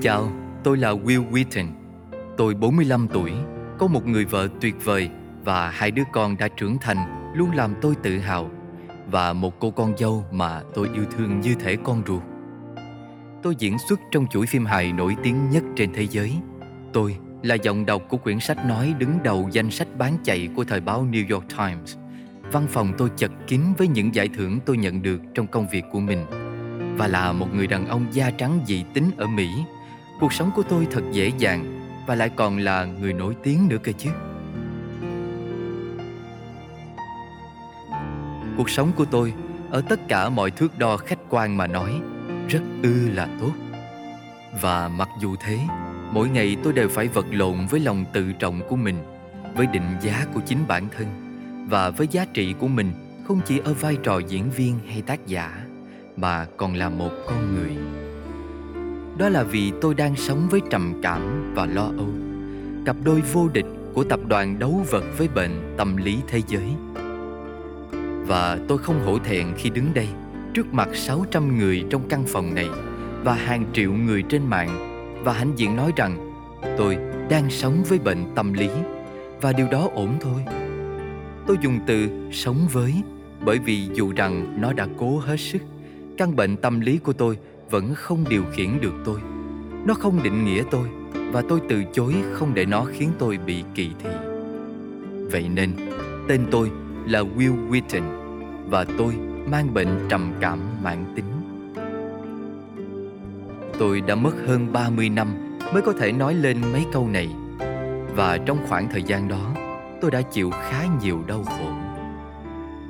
Xin chào, tôi là Will Wheaton. Tôi 45 tuổi, có một người vợ tuyệt vời và hai đứa con đã trưởng thành luôn làm tôi tự hào và một cô con dâu mà tôi yêu thương như thể con ruột. Tôi diễn xuất trong chuỗi phim hài nổi tiếng nhất trên thế giới. Tôi là giọng đọc của quyển sách nói đứng đầu danh sách bán chạy của thời báo New York Times. Văn phòng tôi chật kín với những giải thưởng tôi nhận được trong công việc của mình. Và là một người đàn ông da trắng dị tính ở Mỹ, cuộc sống của tôi thật dễ dàng và lại còn là người nổi tiếng nữa cơ chứ. Cuộc sống của tôi ở tất cả mọi thước đo khách quan mà nói rất ư là tốt. Và mặc dù thế, mỗi ngày tôi đều phải vật lộn với lòng tự trọng của mình, với định giá của chính bản thân và với giá trị của mình không chỉ ở vai trò diễn viên hay tác giả mà còn là một con người. Đó là vì tôi đang sống với trầm cảm và lo âu, cặp đôi vô địch của tập đoàn đấu vật với bệnh tâm lý thế giới. Và tôi không hổ thẹn khi đứng đây trước mặt 600 người trong căn phòng này và hàng triệu người trên mạng và hãnh diện nói rằng tôi đang sống với bệnh tâm lý và điều đó ổn thôi. Tôi dùng từ sống với bởi vì dù rằng nó đã cố hết sức, căn bệnh tâm lý của tôi vẫn không điều khiển được tôi. Nó không định nghĩa tôi và tôi từ chối không để nó khiến tôi bị kỳ thị. Vậy nên, tên tôi là Will Wheaton và tôi mang bệnh trầm cảm mãn tính. Tôi đã mất hơn 30 năm mới có thể nói lên mấy câu này và trong khoảng thời gian đó tôi đã chịu khá nhiều đau khổ.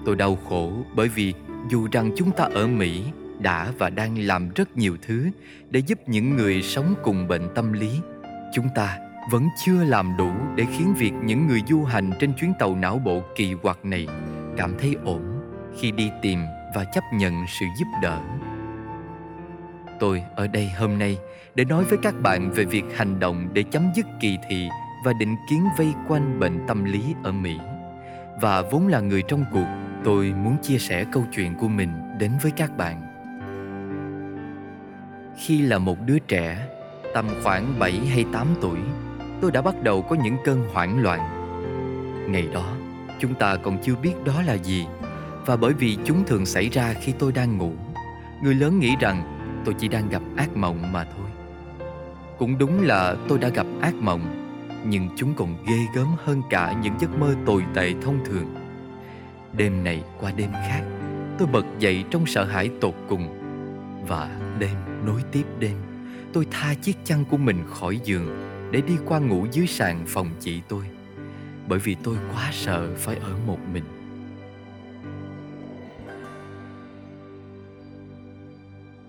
Tôi đau khổ bởi vì dù rằng chúng ta ở Mỹ đã và đang làm rất nhiều thứ để giúp những người sống cùng bệnh tâm lý, chúng ta vẫn chưa làm đủ để khiến việc những người du hành trên chuyến tàu não bộ kỳ quặc này cảm thấy ổn khi đi tìm và chấp nhận sự giúp đỡ. Tôi ở đây hôm nay để nói với các bạn về việc hành động để chấm dứt kỳ thị và định kiến vây quanh bệnh tâm lý ở mỹ. Và vốn là người trong cuộc tôi muốn chia sẻ câu chuyện của mình đến với các bạn khi là một đứa trẻ, tầm khoảng 7 hay 8 tuổi, tôi đã bắt đầu có những cơn hoảng loạn. Ngày đó, chúng ta còn chưa biết đó là gì, và bởi vì chúng thường xảy ra khi tôi đang ngủ, người lớn nghĩ rằng tôi chỉ đang gặp ác mộng mà thôi. Cũng đúng là tôi đã gặp ác mộng, nhưng chúng còn ghê gớm hơn cả những giấc mơ tồi tệ thông thường. Đêm này qua đêm khác, tôi bật dậy trong sợ hãi tột cùng và đêm, nối tiếp đêm, tôi tha chiếc chăn của mình khỏi giường để đi qua ngủ dưới sàn phòng chị tôi. Bởi vì tôi quá sợ phải ở một mình.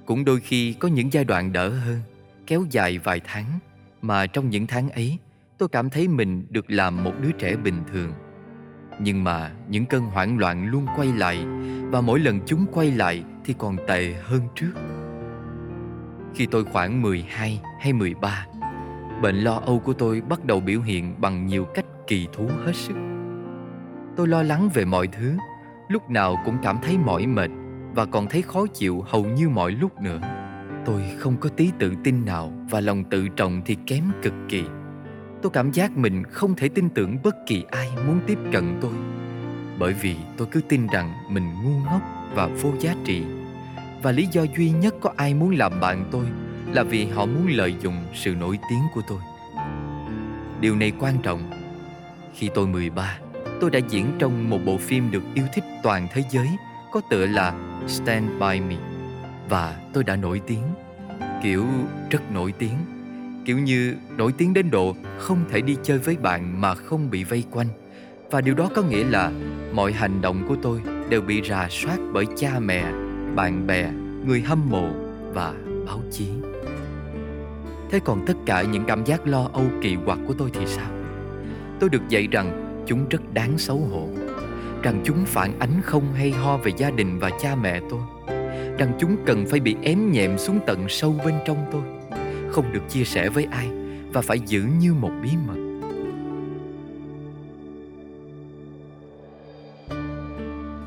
Cũng đôi khi có những giai đoạn đỡ hơn, kéo dài vài tháng, mà trong những tháng ấy, tôi cảm thấy mình được làm một đứa trẻ bình thường. Nhưng mà những cơn hoảng loạn luôn quay lại và mỗi lần chúng quay lại thì còn tệ hơn trước. Khi tôi khoảng 12 hay 13 bệnh lo âu của tôi bắt đầu biểu hiện bằng nhiều cách kỳ thú hết sức. Tôi lo lắng về mọi thứ, lúc nào cũng cảm thấy mỏi mệt và còn thấy khó chịu hầu như mọi lúc nữa. Tôi không có tí tự tin nào và lòng tự trọng thì kém cực kỳ. Tôi cảm giác mình không thể tin tưởng bất kỳ ai muốn tiếp cận tôi bởi vì tôi cứ tin rằng mình ngu ngốc và vô giá trị. Và lý do duy nhất có ai muốn làm bạn tôi là vì họ muốn lợi dụng sự nổi tiếng của tôi. Điều này quan trọng. Khi tôi 13 tôi đã diễn trong một bộ phim được yêu thích toàn thế giới có tựa là Stand By Me. Và tôi đã nổi tiếng. Kiểu, rất nổi tiếng. Kiểu như nổi tiếng đến độ không thể đi chơi với bạn mà không bị vây quanh và điều đó có nghĩa là mọi hành động của tôi đều bị rà soát bởi cha mẹ, bạn bè, người hâm mộ và báo chí. Thế còn tất cả những cảm giác lo âu kỳ quặc của tôi thì sao? Tôi được dạy rằng chúng rất đáng xấu hổ, rằng chúng phản ánh không hay ho về gia đình và cha mẹ tôi, rằng chúng cần phải bị ém nhẹm xuống tận sâu bên trong tôi, không được chia sẻ với ai và phải giữ như một bí mật.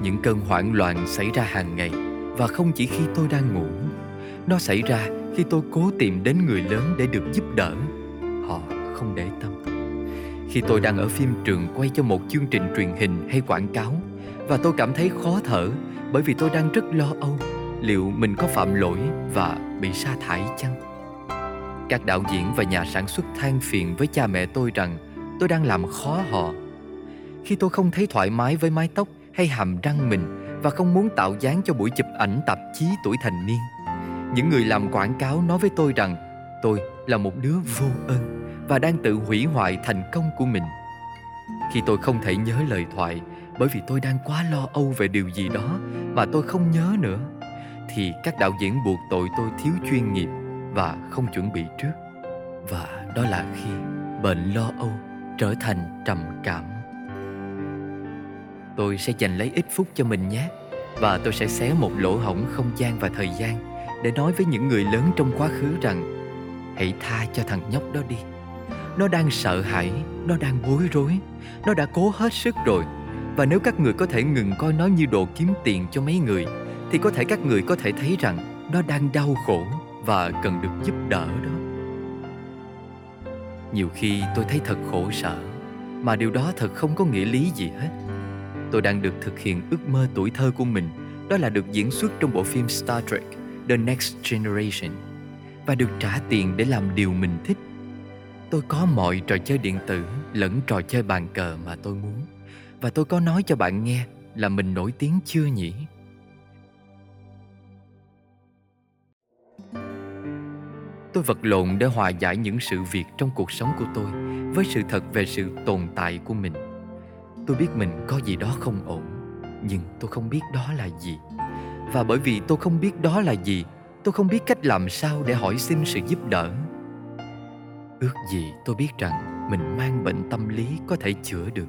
Những cơn hoảng loạn xảy ra hàng ngày. Và không chỉ khi tôi đang ngủ, Nó xảy ra khi tôi cố tìm đến người lớn để được giúp đỡ. Họ không để tâm. Khi tôi đang ở phim trường quay cho một chương trình truyền hình hay quảng cáo, Và tôi cảm thấy khó thở bởi vì tôi đang rất lo âu Liệu mình có phạm lỗi và bị sa thải chăng? Các đạo diễn và nhà sản xuất than phiền với cha mẹ tôi rằng tôi đang làm khó họ. Khi tôi không thấy thoải mái với mái tóc hay hàm răng mình Và không muốn tạo dáng cho buổi chụp ảnh tạp chí tuổi thành niên những người làm quảng cáo nói với tôi rằng, tôi là một đứa vô ơn và đang tự hủy hoại thành công của mình. Khi tôi không thể nhớ lời thoại bởi vì tôi đang quá lo âu về điều gì đó mà tôi không nhớ nữa, thì các đạo diễn buộc tội tôi thiếu chuyên nghiệp và không chuẩn bị trước. Và đó là khi bệnh lo âu trở thành trầm cảm. Tôi sẽ dành lấy ít phút cho mình nhé. Và tôi sẽ xé một lỗ hổng không gian và thời gian để nói với những người lớn trong quá khứ rằng, hãy tha cho thằng nhóc đó đi. Nó đang sợ hãi, nó đang bối rối, nó đã cố hết sức rồi. Và nếu các người có thể ngừng coi nó như đồ kiếm tiền cho mấy người, thì có thể các người có thể thấy rằng nó đang đau khổ và cần được giúp đỡ đó. Nhiều khi tôi thấy thật khổ sở, mà điều đó thật không có nghĩa lý gì hết tôi đang được thực hiện ước mơ tuổi thơ của mình đó là được diễn xuất trong bộ phim Star Trek The Next Generation và được trả tiền để làm điều mình thích. Tôi có mọi trò chơi điện tử lẫn trò chơi bàn cờ mà tôi muốn, và tôi có nói cho bạn nghe là mình nổi tiếng chưa nhỉ? Tôi vật lộn để hòa giải những sự việc trong cuộc sống của tôi với sự thật về sự tồn tại của mình. Tôi biết mình có gì đó không ổn, nhưng tôi không biết đó là gì. Và bởi vì tôi không biết đó là gì Tôi không biết cách làm sao để hỏi xin sự giúp đỡ. Ước gì tôi biết rằng Mình mang bệnh tâm lý có thể chữa được.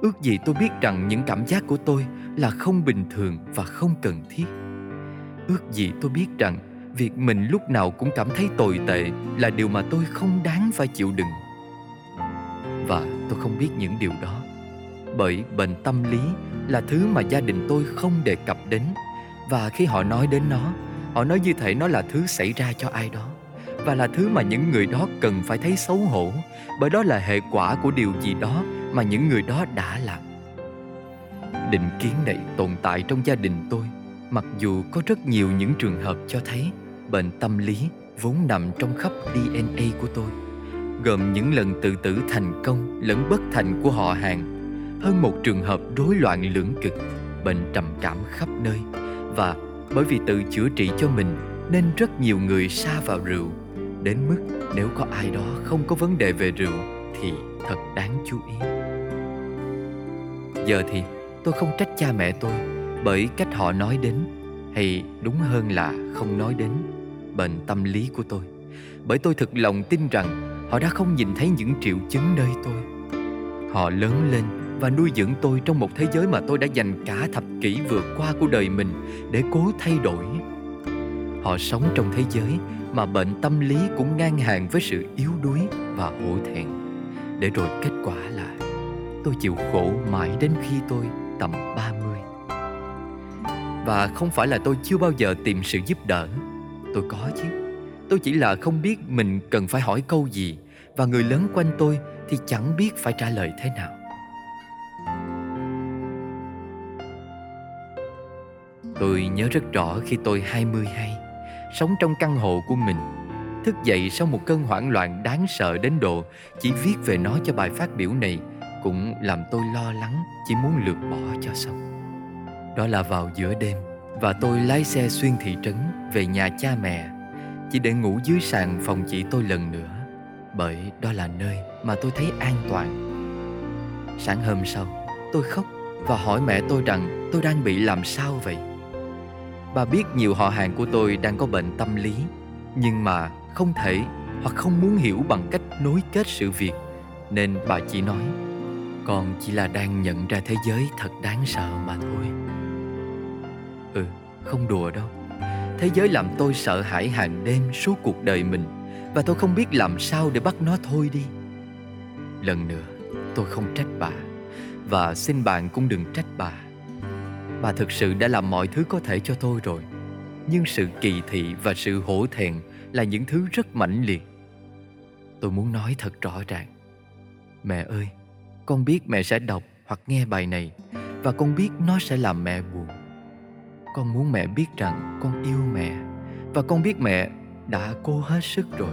Ước gì tôi biết rằng những cảm giác của tôi Là không bình thường và không cần thiết. Ước gì tôi biết rằng Việc mình lúc nào cũng cảm thấy tồi tệ Là điều mà tôi không đáng phải chịu đựng. Và tôi không biết những điều đó bởi bệnh tâm lý là thứ mà gia đình tôi không đề cập đến. Và khi họ nói đến nó, Họ nói như thể nó là thứ xảy ra cho ai đó, Và là thứ mà những người đó cần phải thấy xấu hổ, Bởi đó là hệ quả của điều gì đó mà những người đó đã làm. Định kiến này tồn tại trong gia đình tôi, Mặc dù có rất nhiều những trường hợp cho thấy Bệnh tâm lý vốn nằm trong khắp DNA của tôi, Gồm những lần tự tử thành công lẫn bất thành của họ hàng. Hơn một trường hợp rối loạn lưỡng cực, Bệnh trầm cảm khắp nơi. Và bởi vì tự chữa trị cho mình, nên rất nhiều người xa vào rượu. Đến mức nếu có ai đó không có vấn đề về rượu, thì thật đáng chú ý. Giờ thì tôi không trách cha mẹ tôi, bởi cách họ nói đến, hay đúng hơn là không nói đến, bệnh tâm lý của tôi. Bởi tôi thực lòng tin rằng họ đã không nhìn thấy những triệu chứng nơi tôi. Họ lớn lên và nuôi dưỡng tôi trong một thế giới mà tôi đã dành cả thập kỷ vừa qua của đời mình để cố thay đổi. Họ sống trong thế giới mà bệnh tâm lý cũng ngang hàng với sự yếu đuối và hổ thẹn. Để rồi kết quả là tôi chịu khổ mãi đến khi tôi tầm 30. Và không phải là tôi chưa bao giờ tìm sự giúp đỡ. Tôi có chứ. Tôi chỉ là không biết mình cần phải hỏi câu gì, và người lớn quanh tôi thì chẳng biết phải trả lời thế nào. Tôi nhớ rất rõ khi tôi 22 Sống trong căn hộ của mình. Thức dậy sau một cơn hoảng loạn đáng sợ đến độ Chỉ viết về nó cho bài phát biểu này Cũng làm tôi lo lắng, Chỉ muốn lược bỏ cho xong. Đó là vào giữa đêm Và tôi lái xe xuyên thị trấn Về nhà cha mẹ, Chỉ để ngủ dưới sàn phòng chị tôi lần nữa, Bởi đó là nơi mà tôi thấy an toàn. Sáng hôm sau, Tôi khóc và hỏi mẹ tôi rằng tôi đang bị làm sao vậy? Bà biết nhiều họ hàng của tôi đang có bệnh tâm lý Nhưng mà không thể hoặc không muốn hiểu bằng cách nối kết sự việc Nên bà chỉ nói Con chỉ là đang nhận ra thế giới thật đáng sợ mà thôi. Ừ, không đùa đâu. Thế giới làm tôi sợ hãi hàng đêm suốt cuộc đời mình Và tôi không biết làm sao để bắt nó thôi đi. Lần nữa tôi không trách bà Và xin bạn cũng đừng trách bà. Bà thực sự đã làm mọi thứ có thể cho tôi rồi. Nhưng sự kỳ thị và sự hổ thẹn Là những thứ rất mãnh liệt. Tôi muốn nói thật rõ ràng. Mẹ ơi, Con biết mẹ sẽ đọc hoặc nghe bài này, Và con biết nó sẽ làm mẹ buồn. Con muốn mẹ biết rằng con yêu mẹ, Và con biết mẹ đã cố hết sức rồi.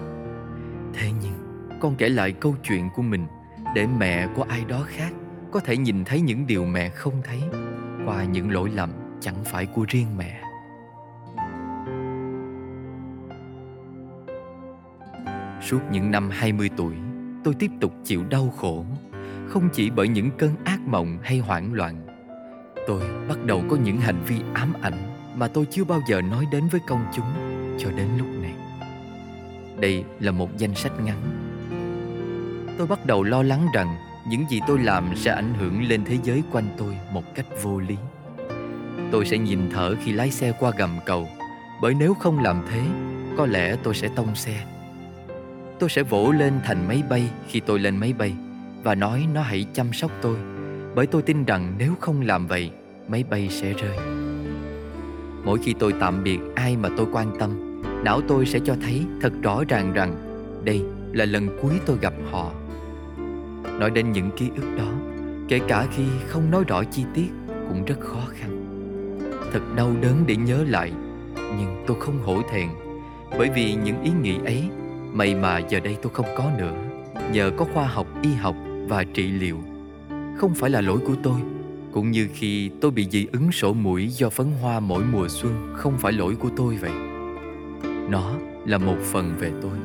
Thế nhưng, con kể lại câu chuyện của mình Để mẹ của ai đó khác Có thể nhìn thấy những điều mẹ không thấy. Qua những lỗi lầm chẳng phải của riêng mẹ. Suốt những năm 20 tuổi, Tôi tiếp tục chịu đau khổ, Không chỉ bởi những cơn ác mộng hay hoảng loạn. Tôi bắt đầu có những hành vi ám ảnh Mà tôi chưa bao giờ nói đến với công chúng Cho đến lúc này. Đây là một danh sách ngắn. Tôi bắt đầu lo lắng rằng những gì tôi làm sẽ ảnh hưởng lên thế giới quanh tôi một cách vô lý. Tôi sẽ nhìn thở khi lái xe qua gầm cầu, Bởi nếu không làm thế, Có lẽ tôi sẽ tông xe. Tôi sẽ vỗ lên thành máy bay khi tôi lên máy bay, Và nói nó hãy chăm sóc tôi, Bởi tôi tin rằng nếu không làm vậy, Máy bay sẽ rơi. Mỗi khi tôi tạm biệt ai mà tôi quan tâm, Não tôi sẽ cho thấy thật rõ ràng rằng Đây là lần cuối tôi gặp họ. Nói đến những ký ức đó, Kể cả khi không nói rõ chi tiết Cũng rất khó khăn. Thật đau đớn để nhớ lại, Nhưng tôi không hổ thẹn, Bởi vì những ý nghĩ ấy, May mà giờ đây tôi không có nữa. Nhờ có khoa học, y học và trị liệu, Không phải là lỗi của tôi, Cũng như khi tôi bị dị ứng sổ mũi do phấn hoa mỗi mùa xuân Không phải lỗi của tôi vậy. Nó là một phần về tôi.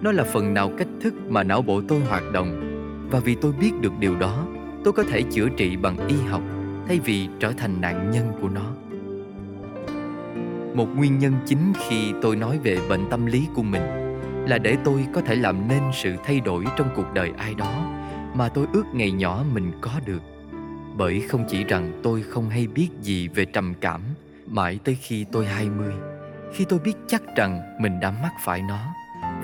Nó là phần nào cách thức mà não bộ tôi hoạt động và vì tôi biết được điều đó Tôi có thể chữa trị bằng y học Thay vì trở thành nạn nhân của nó Một nguyên nhân chính khi tôi nói về bệnh tâm lý của mình là để tôi có thể làm nên sự thay đổi trong cuộc đời ai đó mà tôi ước ngày nhỏ mình có được. Bởi không chỉ rằng tôi không hay biết gì về trầm cảm mãi tới khi tôi 20, khi tôi biết chắc rằng mình đã mắc phải nó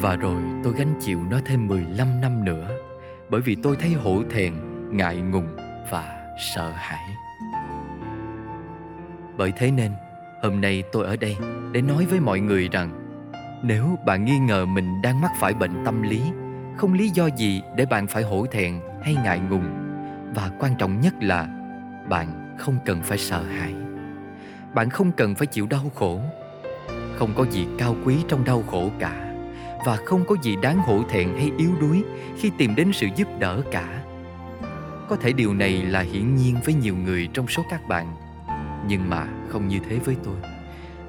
và rồi tôi gánh chịu nó thêm 15 năm nữa bởi vì tôi thấy hổ thẹn, ngại ngùng và sợ hãi. Bởi thế nên, hôm nay tôi ở đây để nói với mọi người rằng nếu bạn nghi ngờ mình đang mắc phải bệnh tâm lý Không lý do gì để bạn phải hổ thẹn hay ngại ngùng. Và quan trọng nhất là Bạn không cần phải sợ hãi. Bạn không cần phải chịu đau khổ. Không có gì cao quý trong đau khổ cả. Và không có gì đáng hổ thẹn hay yếu đuối Khi tìm đến sự giúp đỡ cả. Có thể điều này là hiển nhiên với nhiều người trong số các bạn. Nhưng mà không như thế với tôi.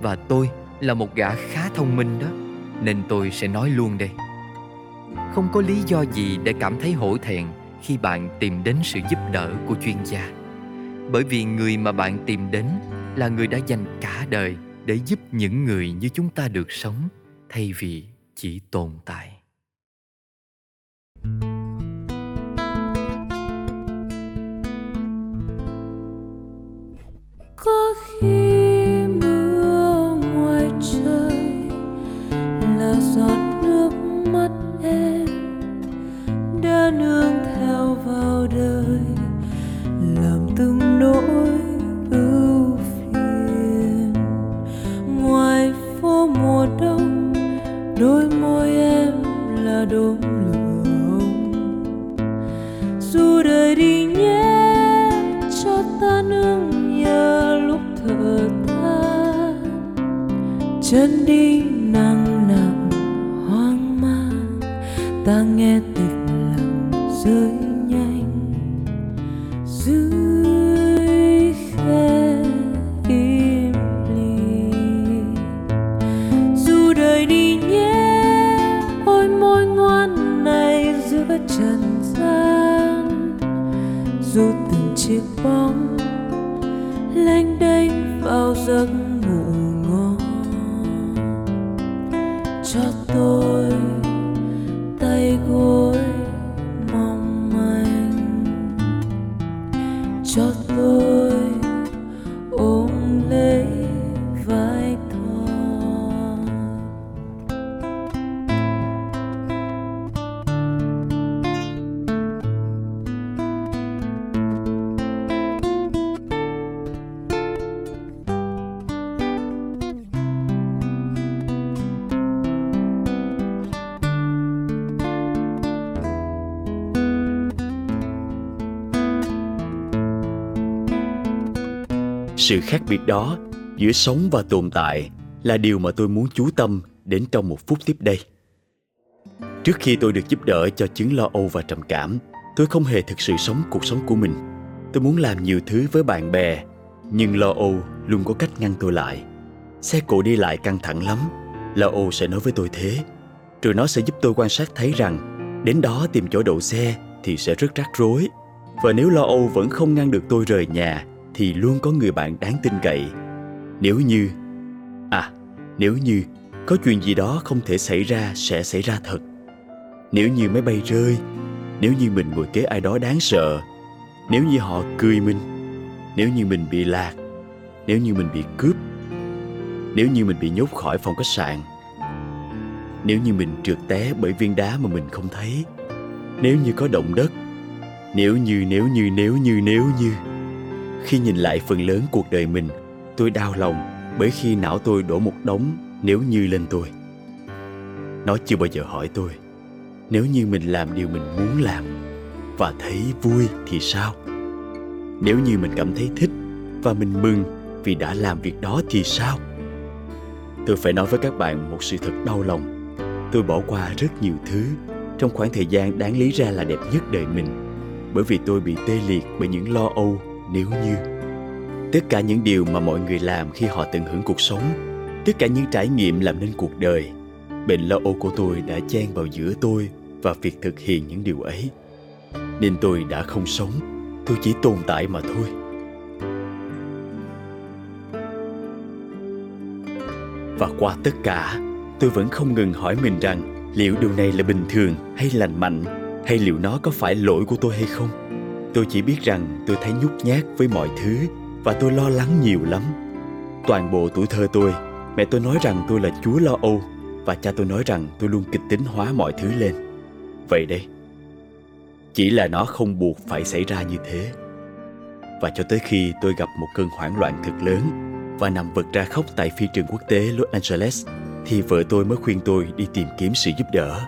Và tôi là một gã khá thông minh đó, Nên tôi sẽ nói luôn đây. Không có lý do gì để cảm thấy hổ thẹn Khi bạn tìm đến sự giúp đỡ của chuyên gia. Bởi vì người mà bạn tìm đến Là người đã dành cả đời Để giúp những người như chúng ta được sống Thay vì chỉ tồn tại. Trần gian dù từng chiếc bóng lênh đênh vào giấc mơ sự khác biệt đó giữa sống và tồn tại là điều mà tôi muốn chú tâm đến trong một phút tiếp đây. Trước khi tôi được giúp đỡ cho chứng lo âu và trầm cảm, tôi không hề thực sự sống cuộc sống của mình. Tôi muốn làm nhiều thứ với bạn bè, nhưng lo âu luôn có cách ngăn tôi lại. Xe cộ đi lại căng thẳng lắm, lo âu sẽ nói với tôi thế. Rồi nó sẽ giúp tôi quan sát thấy rằng, đến đó tìm chỗ đậu xe thì sẽ rất rắc rối. Và nếu lo âu vẫn không ngăn được tôi rời nhà thì luôn có người bạn đáng tin cậy. Nếu như à nếu như có chuyện gì đó không thể xảy ra, sẽ xảy ra thật. Nếu như máy bay rơi, nếu như mình ngồi kế ai đó đáng sợ, nếu như họ cười mình, nếu như mình bị lạc, nếu như mình bị cướp, nếu như mình bị nhốt khỏi phòng khách sạn, nếu như mình trượt té bởi viên đá mà mình không thấy, nếu như có động đất, nếu như nếu như nếu như nếu như khi nhìn lại phần lớn cuộc đời mình, tôi đau lòng bởi khi não tôi đổ một đống nếu như lên tôi. Nó chưa bao giờ hỏi tôi, nếu như mình làm điều mình muốn làm và thấy vui thì sao? Nếu như mình cảm thấy thích và mình mừng vì đã làm việc đó thì sao? Tôi phải nói với các bạn một sự thật đau lòng. Tôi bỏ qua rất nhiều thứ trong khoảng thời gian đáng lý ra là đẹp nhất đời mình bởi vì tôi bị tê liệt bởi những lo âu nếu như. Tất cả những điều mà mọi người làm khi họ tận hưởng cuộc sống, tất cả những trải nghiệm làm nên cuộc đời, bệnh lo âu của tôi đã chen vào giữa tôi và việc thực hiện những điều ấy. Nên tôi đã không sống, tôi chỉ tồn tại mà thôi. Và qua tất cả, tôi vẫn không ngừng hỏi mình rằng liệu điều này là bình thường hay lành mạnh, hay liệu nó có phải lỗi của tôi hay không? Tôi chỉ biết rằng tôi thấy nhút nhát với mọi thứ và tôi lo lắng nhiều lắm. Toàn bộ tuổi thơ tôi mẹ tôi nói rằng tôi là chúa lo âu và cha tôi nói rằng tôi luôn kịch tính hóa mọi thứ lên. Vậy đây chỉ là nó không buộc phải xảy ra như thế. Và cho tới khi tôi gặp một cơn hoảng loạn thật lớn và nằm vật ra khóc tại phi trường quốc tế Los Angeles thì vợ tôi mới khuyên tôi đi tìm kiếm sự giúp đỡ.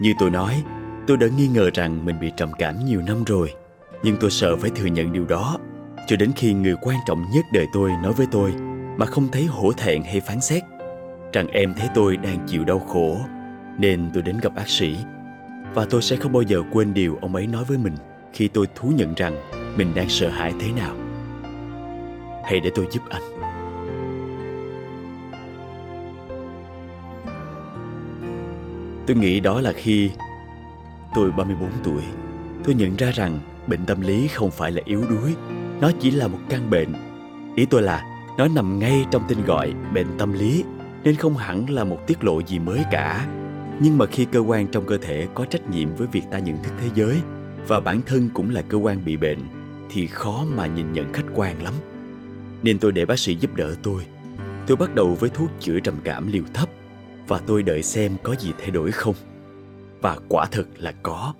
Như tôi nói, tôi đã nghi ngờ rằng mình bị trầm cảm nhiều năm rồi, nhưng tôi sợ phải thừa nhận điều đó. Cho đến khi người quan trọng nhất đời tôi nói với tôi mà không thấy hổ thẹn hay phán xét rằng em thấy tôi đang chịu đau khổ nên tôi đến gặp bác sĩ. Và tôi sẽ không bao giờ quên điều ông ấy nói với mình khi tôi thú nhận rằng mình đang sợ hãi thế nào. Hãy để tôi giúp anh. Tôi nghĩ đó là khi tôi 34 tuổi, tôi nhận ra rằng bệnh tâm lý không phải là yếu đuối, nó chỉ là một căn bệnh. Ý tôi là nó nằm ngay trong tên gọi bệnh tâm lý nên không hẳn là một tiết lộ gì mới cả. Nhưng mà khi cơ quan trong cơ thể có trách nhiệm với việc ta nhận thức thế giới và bản thân cũng là cơ quan bị bệnh thì khó mà nhìn nhận khách quan lắm. Nên tôi để bác sĩ giúp đỡ tôi. Tôi bắt đầu với thuốc chữa trầm cảm liều thấp và tôi đợi xem có gì thay đổi không. Và quả thực là có.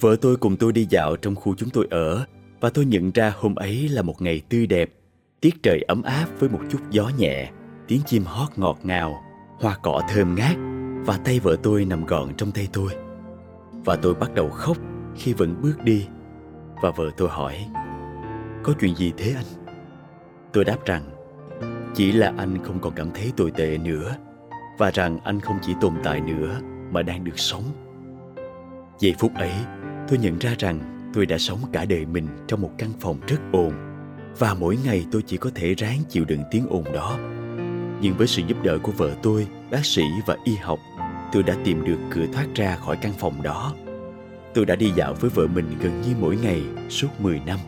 Vợ tôi cùng tôi đi dạo trong khu chúng tôi ở và tôi nhận ra hôm ấy là một ngày tươi đẹp, tiết trời ấm áp với một chút gió nhẹ, tiếng chim hót ngọt ngào, hoa cỏ thơm ngát và tay vợ tôi nằm gọn trong tay tôi. Và tôi bắt đầu khóc khi vẫn bước đi và vợ tôi hỏi Có chuyện gì thế anh? Tôi đáp rằng Chỉ là anh không còn cảm thấy tồi tệ nữa và rằng anh không chỉ tồn tại nữa mà đang được sống giây phút ấy tôi nhận ra rằng tôi đã sống cả đời mình trong một căn phòng rất ồn và mỗi ngày tôi chỉ có thể ráng chịu đựng tiếng ồn đó nhưng với sự giúp đỡ của vợ tôi bác sĩ và y học tôi đã tìm được cửa thoát ra khỏi căn phòng đó tôi đã đi dạo với vợ mình gần như mỗi ngày suốt 10 năm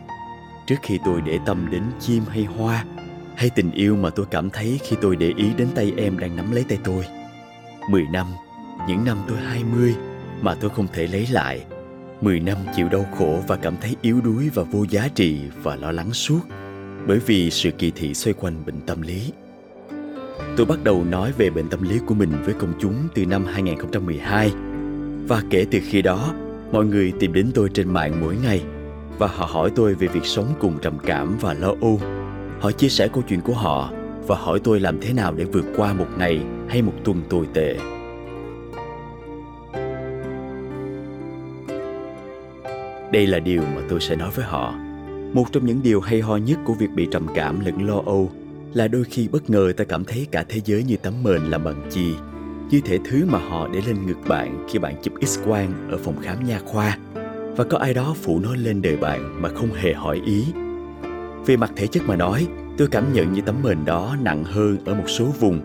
trước khi tôi để tâm đến chim hay hoa hay tình yêu mà tôi cảm thấy khi tôi để ý đến tay em đang nắm lấy tay tôi. Mười năm, những năm tôi hai mươi mà tôi không thể lấy lại. Mười năm chịu đau khổ và cảm thấy yếu đuối và vô giá trị và lo lắng suốt bởi vì sự kỳ thị xoay quanh bệnh tâm lý. Tôi bắt đầu nói về bệnh tâm lý của mình với công chúng từ năm 2012 và kể từ khi đó, mọi người tìm đến tôi trên mạng mỗi ngày và họ hỏi tôi về việc sống cùng trầm cảm và lo âu Họ chia sẻ câu chuyện của họ và hỏi tôi làm thế nào để vượt qua một ngày hay một tuần tồi tệ. Đây là điều mà tôi sẽ nói với họ. một trong những điều hay ho nhất của việc bị trầm cảm lẫn lo âu là đôi khi bất ngờ ta cảm thấy cả thế giới như tấm mền làm bằng chi, như thể thứ mà họ để lên ngực bạn khi bạn chụp x-quang ở phòng khám nha khoa. Và có ai đó phủ nó lên đời bạn mà không hề hỏi ý. Về mặt thể chất mà nói, tôi cảm nhận như tấm mền đó nặng hơn ở một số vùng.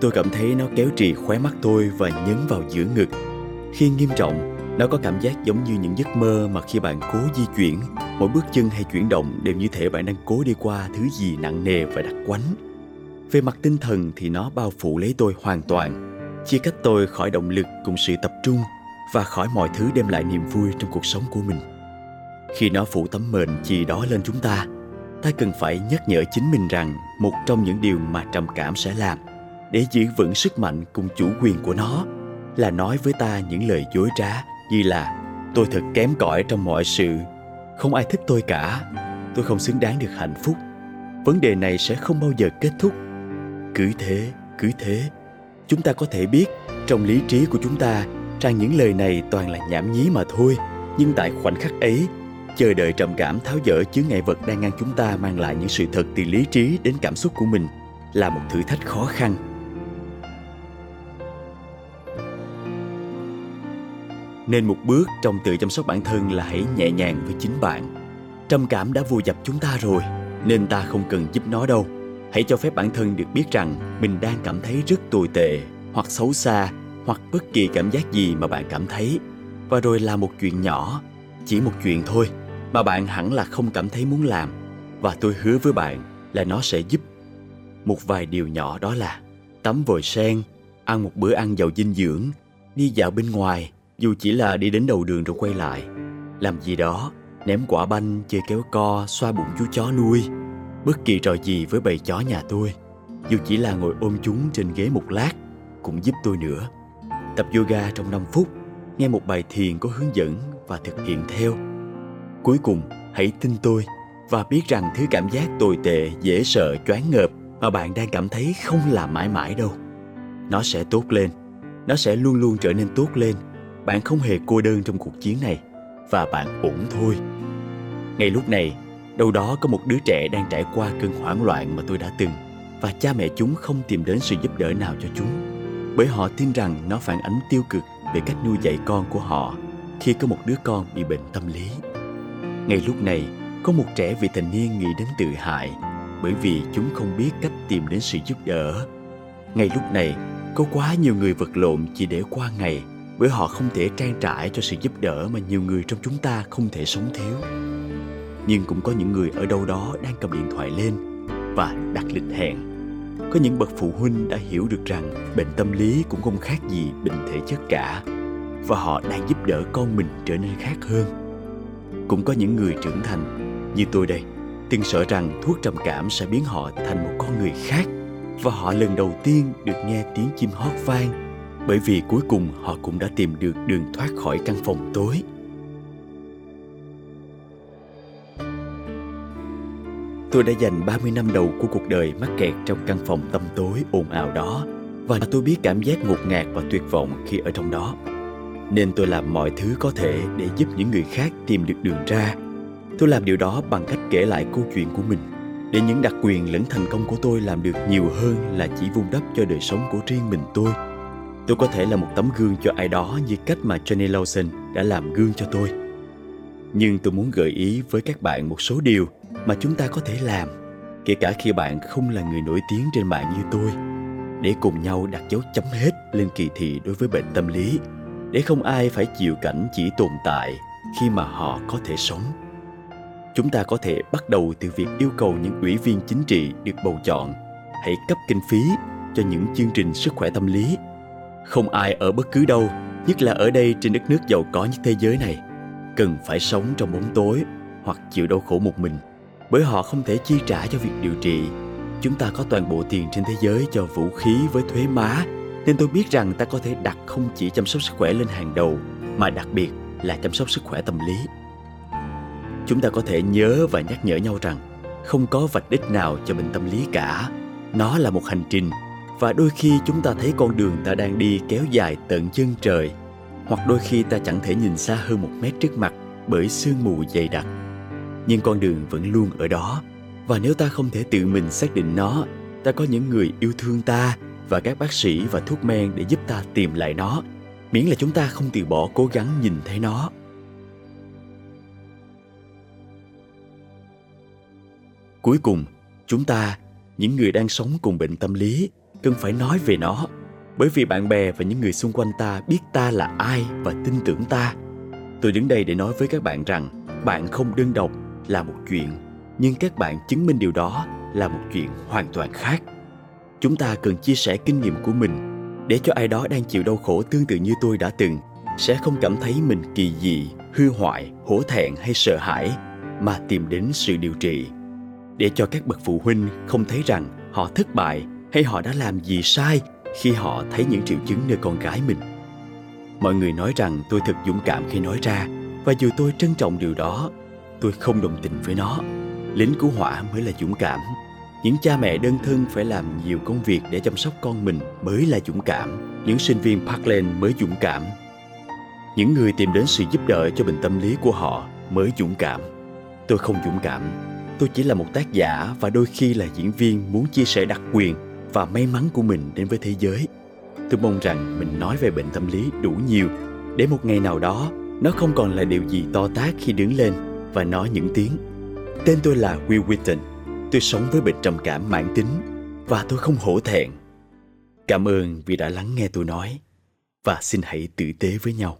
Tôi cảm thấy nó kéo trì khóe mắt tôi và nhấn vào giữa ngực. Khi nghiêm trọng nó có cảm giác giống như những giấc mơ mà khi bạn cố di chuyển, mỗi bước chân hay chuyển động đều như thể bạn đang cố đi qua thứ gì nặng nề và đặc quánh. Về mặt tinh thần thì nó bao phủ lấy tôi hoàn toàn, chia cách tôi khỏi động lực cùng sự tập trung và khỏi mọi thứ đem lại niềm vui trong cuộc sống của mình. Khi nó phủ tấm mền gì đó lên chúng ta, ta cần phải nhắc nhở chính mình rằng một trong những điều mà trầm cảm sẽ làm để giữ vững sức mạnh cùng chủ quyền của nó là nói với ta những lời dối trá vì là tôi thật kém cỏi trong mọi sự. Không ai thích tôi cả. Tôi không xứng đáng được hạnh phúc. Vấn đề này sẽ không bao giờ kết thúc. Cứ thế cứ thế. Chúng ta có thể biết, trong lý trí của chúng ta rằng những lời này toàn là nhảm nhí mà thôi. Nhưng tại khoảnh khắc ấy, chờ đợi trầm cảm tháo dỡ chướng ngại vật đang ngăn chúng ta mang lại những sự thật từ lý trí đến cảm xúc của mình là một thử thách khó khăn. Nên một bước trong tự chăm sóc bản thân là hãy nhẹ nhàng với chính bạn. Trầm cảm đã vùi dập chúng ta rồi, nên ta không cần giúp nó đâu. Hãy cho phép bản thân được biết rằng mình đang cảm thấy rất tồi tệ, hoặc xấu xa, hoặc bất kỳ cảm giác gì mà bạn cảm thấy. Và rồi là một chuyện nhỏ, chỉ một chuyện thôi, mà bạn hẳn là không cảm thấy muốn làm. Và tôi hứa với bạn là nó sẽ giúp. Một vài điều nhỏ đó là tắm vòi sen, ăn một bữa ăn giàu dinh dưỡng, đi dạo bên ngoài dù chỉ là đi đến đầu đường rồi quay lại, làm gì đó, ném quả banh, chơi kéo co, xoa bụng chú chó nuôi. Bất kỳ trò gì với bầy chó nhà tôi, dù chỉ là ngồi ôm chúng trên ghế một lát, cũng giúp tôi nữa. Tập yoga trong 5 phút, nghe một bài thiền có hướng dẫn và thực hiện theo. Cuối cùng, hãy tin tôi và biết rằng thứ cảm giác tồi tệ, dễ sợ, choáng ngợp mà bạn đang cảm thấy không là mãi mãi đâu. Nó sẽ tốt lên, nó sẽ luôn luôn trở nên tốt lên bạn không hề cô đơn trong cuộc chiến này, và bạn ổn thôi. Ngay lúc này, đâu đó có một đứa trẻ đang trải qua cơn hoảng loạn mà tôi đã từng và cha mẹ chúng không tìm đến sự giúp đỡ nào cho chúng. Bởi họ tin rằng nó phản ánh tiêu cực về cách nuôi dạy con của họ khi có một đứa con bị bệnh tâm lý. Ngay lúc này, có một trẻ vị thành niên nghĩ đến tự hại bởi vì chúng không biết cách tìm đến sự giúp đỡ. Ngay lúc này, có quá nhiều người vật lộn chỉ để qua ngày bởi họ không thể trang trải cho sự giúp đỡ mà nhiều người trong chúng ta không thể sống thiếu. Nhưng cũng có những người ở đâu đó đang cầm điện thoại lên và đặt lịch hẹn. Có những bậc phụ huynh đã hiểu được rằng bệnh tâm lý cũng không khác gì bệnh thể chất cả, và họ đang giúp đỡ con mình trở nên khác hơn. Cũng có những người trưởng thành như tôi đây, từng sợ rằng thuốc trầm cảm sẽ biến họ thành một con người khác, và họ lần đầu tiên được nghe tiếng chim hót vang bởi vì cuối cùng họ cũng đã tìm được đường thoát khỏi căn phòng tối Tôi đã dành 30 năm đầu của cuộc đời mắc kẹt trong căn phòng tăm tối ồn ào đó, và tôi biết cảm giác ngột ngạt và tuyệt vọng khi ở trong đó. Nên tôi làm mọi thứ có thể để giúp những người khác tìm được đường ra. Tôi làm điều đó bằng cách kể lại câu chuyện của mình, để những đặc quyền lẫn thành công của tôi làm được nhiều hơn là chỉ vun đắp cho đời sống của riêng mình tôi Tôi có thể là một tấm gương cho ai đó như cách mà Johnny Lawson đã làm gương cho tôi. Nhưng tôi muốn gợi ý với các bạn một số điều mà chúng ta có thể làm, kể cả khi bạn không là người nổi tiếng trên mạng như tôi, để cùng nhau đặt dấu chấm hết lên kỳ thị đối với bệnh tâm lý, để không ai phải chịu cảnh chỉ tồn tại khi mà họ có thể sống. Chúng ta có thể bắt đầu từ việc yêu cầu những ủy viên chính trị được bầu chọn hãy cấp kinh phí cho những chương trình sức khỏe tâm lý không ai ở bất cứ đâu, nhất là ở đây trên đất nước giàu có nhất thế giới này. Cần phải sống trong bóng tối hoặc chịu đau khổ một mình, bởi họ không thể chi trả cho việc điều trị. Chúng ta có toàn bộ tiền trên thế giới cho vũ khí với thuế má, nên tôi biết rằng ta có thể đặt không chỉ chăm sóc sức khỏe lên hàng đầu, mà đặc biệt là chăm sóc sức khỏe tâm lý. Chúng ta có thể nhớ và nhắc nhở nhau rằng không có vạch đích nào cho bệnh tâm lý cả. Nó là một hành trình và đôi khi chúng ta thấy con đường ta đang đi kéo dài tận chân trời, hoặc đôi khi ta chẳng thể nhìn xa hơn một mét trước mặt bởi sương mù dày đặc. Nhưng con đường vẫn luôn ở đó, và nếu ta không thể tự mình xác định nó, ta có những người yêu thương ta và các bác sĩ và thuốc men để giúp ta tìm lại nó, miễn là chúng ta không từ bỏ cố gắng nhìn thấy nó. Cuối cùng, chúng ta, những người đang sống cùng bệnh tâm lý cần phải nói về nó, bởi vì bạn bè và những người xung quanh ta biết ta là ai và tin tưởng ta. Tôi đứng đây để nói với các bạn rằng, bạn không đơn độc là một chuyện, nhưng các bạn chứng minh điều đó là một chuyện hoàn toàn khác. Chúng ta cần chia sẻ kinh nghiệm của mình, để cho ai đó đang chịu đau khổ tương tự như tôi đã từng, sẽ không cảm thấy mình kỳ dị, hư hoại, hổ thẹn hay sợ hãi, mà tìm đến sự điều trị. Để cho các bậc phụ huynh không thấy rằng họ thất bại hay họ đã làm gì sai khi họ thấy những triệu chứng nơi con gái mình? Mọi người nói rằng tôi thật dũng cảm khi nói ra, và dù tôi trân trọng điều đó, tôi không đồng tình với nó. Lính cứu hỏa mới là dũng cảm. Những cha mẹ đơn thân phải làm nhiều công việc để chăm sóc con mình mới là dũng cảm. Những sinh viên parkland mới dũng cảm. Những người tìm đến sự giúp đỡ cho bệnh tâm lý của họ mới dũng cảm. Tôi không dũng cảm. Tôi chỉ là một tác giả và đôi khi là diễn viên muốn chia sẻ đặc quyền và may mắn của mình đến với thế giới. Tôi mong rằng mình nói về bệnh tâm lý đủ nhiều, để một ngày nào đó, nó không còn là điều gì to tát khi đứng lên và nói những tiếng. Tên tôi là will whitton tôi sống với bệnh trầm cảm mãn tính và tôi không hổ thẹn. Cảm ơn vì đã lắng nghe tôi nói và xin hãy tử tế với nhau.